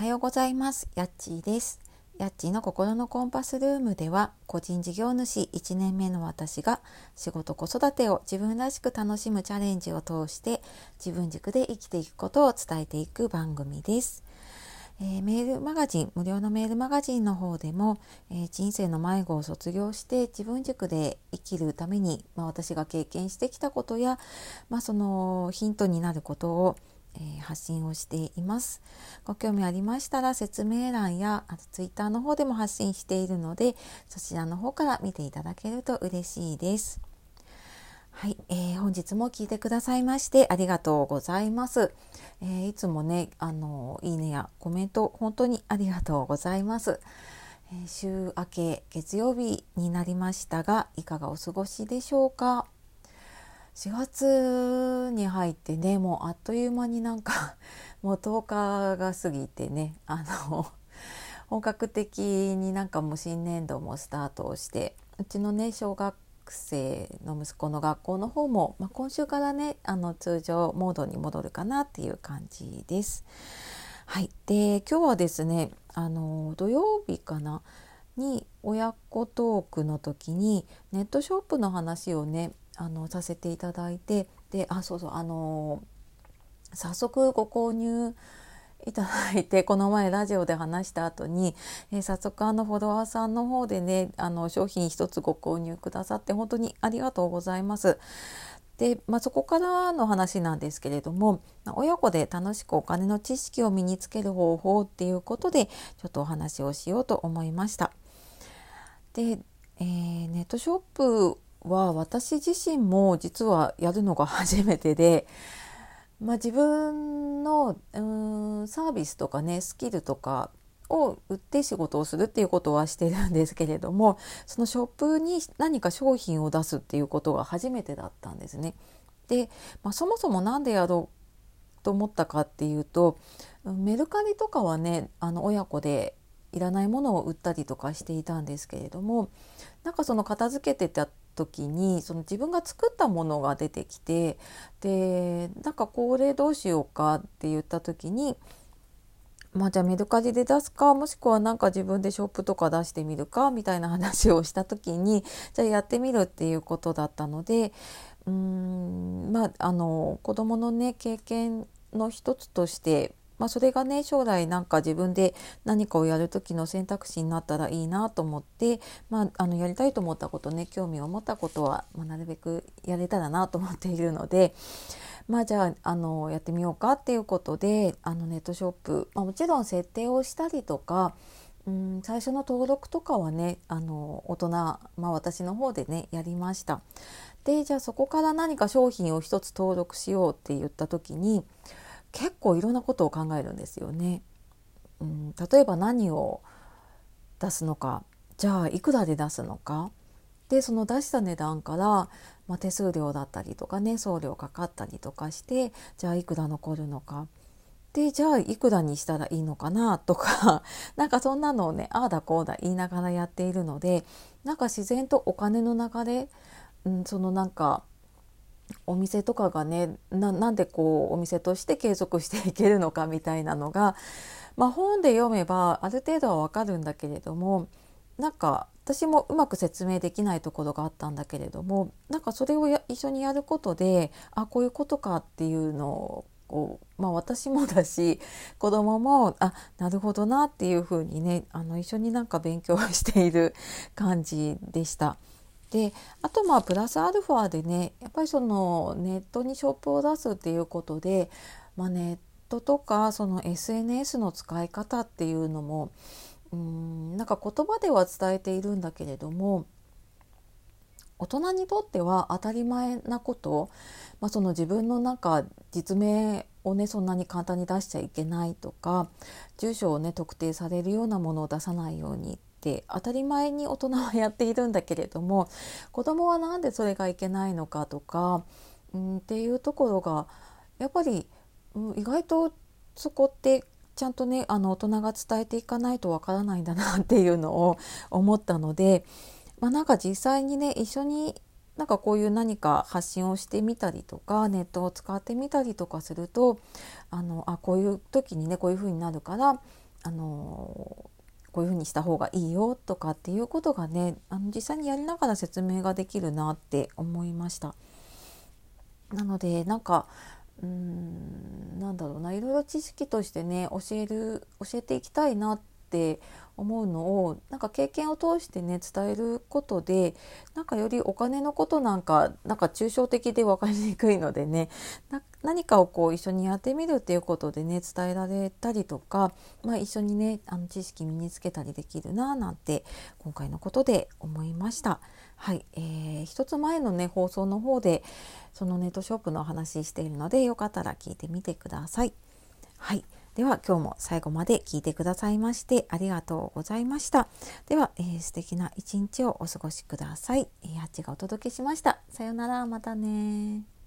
はようございます。やっちーです。やっちーの心のコンパスルームでは、個人事業主1年目の私が仕事子育てを自分らしく楽しむチャレンジを通して自分軸で生きていくことを伝えていく番組です。えー、メールマガジン無料のメールマガジンの方でも、えー、人生の迷子を卒業して自分軸で生きるために、まあ、私が経験してきたことや、まあ、そのヒントになることをえー、発信をしています。ご興味ありましたら説明欄やあとツイッターの方でも発信しているのでそちらの方から見ていただけると嬉しいです。はい、えー、本日も聞いてくださいましてありがとうございます。えー、いつもねあのいいねやコメント本当にありがとうございます。え週明け月曜日になりましたがいかがお過ごしでしょうか？4月に入ってねもうあっという間になんか もう10日が過ぎてねあの本格的になんかもう新年度もスタートをしてうちのね小学生の息子の学校の方も、まあ、今週からねあの通常モードに戻るかなっていう感じです。はい、で今日はですねあの土曜日かな？に親子トークの時にネットショップの話をねあのさせていただいてであそうそうあの早速ご購入いただいて この前ラジオで話した後に、えー、早速あのフォロワーさんの方でねあの商品一つご購入くださって本当にありがとうございます。で、まあ、そこからの話なんですけれども親子で楽しくお金の知識を身につける方法っていうことでちょっとお話をしようと思いました。で、えー、ネットショップは私自身も実はやるのが初めてで、まあ、自分のうんサービスとかねスキルとかを売って仕事をするっていうことはしてるんですけれどもそのショップに何か商品を出すっていうことが初めてだったんですね。で、まあ、そもそも何でやろうと思ったかっていうとメルカリとかはねあの親子でいらないものを売ったりとかしていたんですけれどもなんかその片付けてた時にその自分が作ったものが出てきてでなんかこれどうしようかって言った時にまあじゃあメルカリで出すかもしくはなんか自分でショップとか出してみるかみたいな話をした時にじゃあやってみるっていうことだったのでうーんまああの子どものね経験の一つとしてまあ、それがね将来なんか自分で何かをやる時の選択肢になったらいいなと思って、まあ、あのやりたいと思ったことね興味を持ったことは、まあ、なるべくやれたらなと思っているので。まあじゃああのやってみようかっていうことであのネットショップ、まあ、もちろん設定をしたりとかうん最初の登録とかはねあの大人、まあ、私の方でねやりました。でじゃあそこから何か商品を一つ登録しようって言った時に結構いろんなことを考えるんですよね。うん、例えば何を出すのか。じゃあいくらで出すのか。でその出した値段から、まあ、手数料だったりとかね送料かかったりとかしてじゃあいくら残るのか。でじゃあいくらにしたらいいのかなとか。なんかそんなのをねああだこうだ言いながらやっているのでなんか自然とお金の流れ、うん、そのなんかお店とかがねなんでこうお店として継続していけるのかみたいなのが、まあ、本で読めばある程度はわかるんだけれどもなんか私もうまく説明できないところがあったんだけれどもなんかそれを一緒にやることであこういうことかっていうのをこう、まあ、私もだし子供もあなるほどなっていうふうにねあの一緒になんか勉強している感じでした。であとまあプラスアルファでねやっぱりそのネットにショップを出すっていうことで、まあ、ネットとかその SNS の使い方っていうのもうんなんか言葉では伝えているんだけれども大人にとっては当たり前なこと、まあ、その自分のなんか実名をねそんなに簡単に出しちゃいけないとか住所をね特定されるようなものを出さないようにって当たり前に大人はやっているんだけれども子供は何でそれがいけないのかとか、うん、っていうところがやっぱり、うん、意外とそこってちゃんとねあの大人が伝えていかないとわからないんだなっていうのを 思ったので、まあ、なんか実際にね一緒になんかこういう何か発信をしてみたりとかネットを使ってみたりとかするとあのあこういう時にねこういう風になるからあのこういうふうにした方がいいよとかっていうことがねあの実際にやりながら説明ができるなって思いました。なのでなんかうーんなんだろうないろいろ知識としてね教える教えていきたいなって思うのをなんか経験を通してね伝えることでなんかよりお金のことなんかなんか抽象的で分かりにくいのでね何かをこう一緒にやってみるっていうことでね伝えられたりとか、まあ、一緒にねあの知識身につけたりできるななんて今回のことで思いました。はい、えー、一つ前のね放送の方でそのネットショップのお話しているのでよかったら聞いてみてください。はい。では今日も最後まで聞いてくださいましてありがとうございました。では、えー、素敵な一日をお過ごしください。えー、あっちがお届けしました。さようなら、またね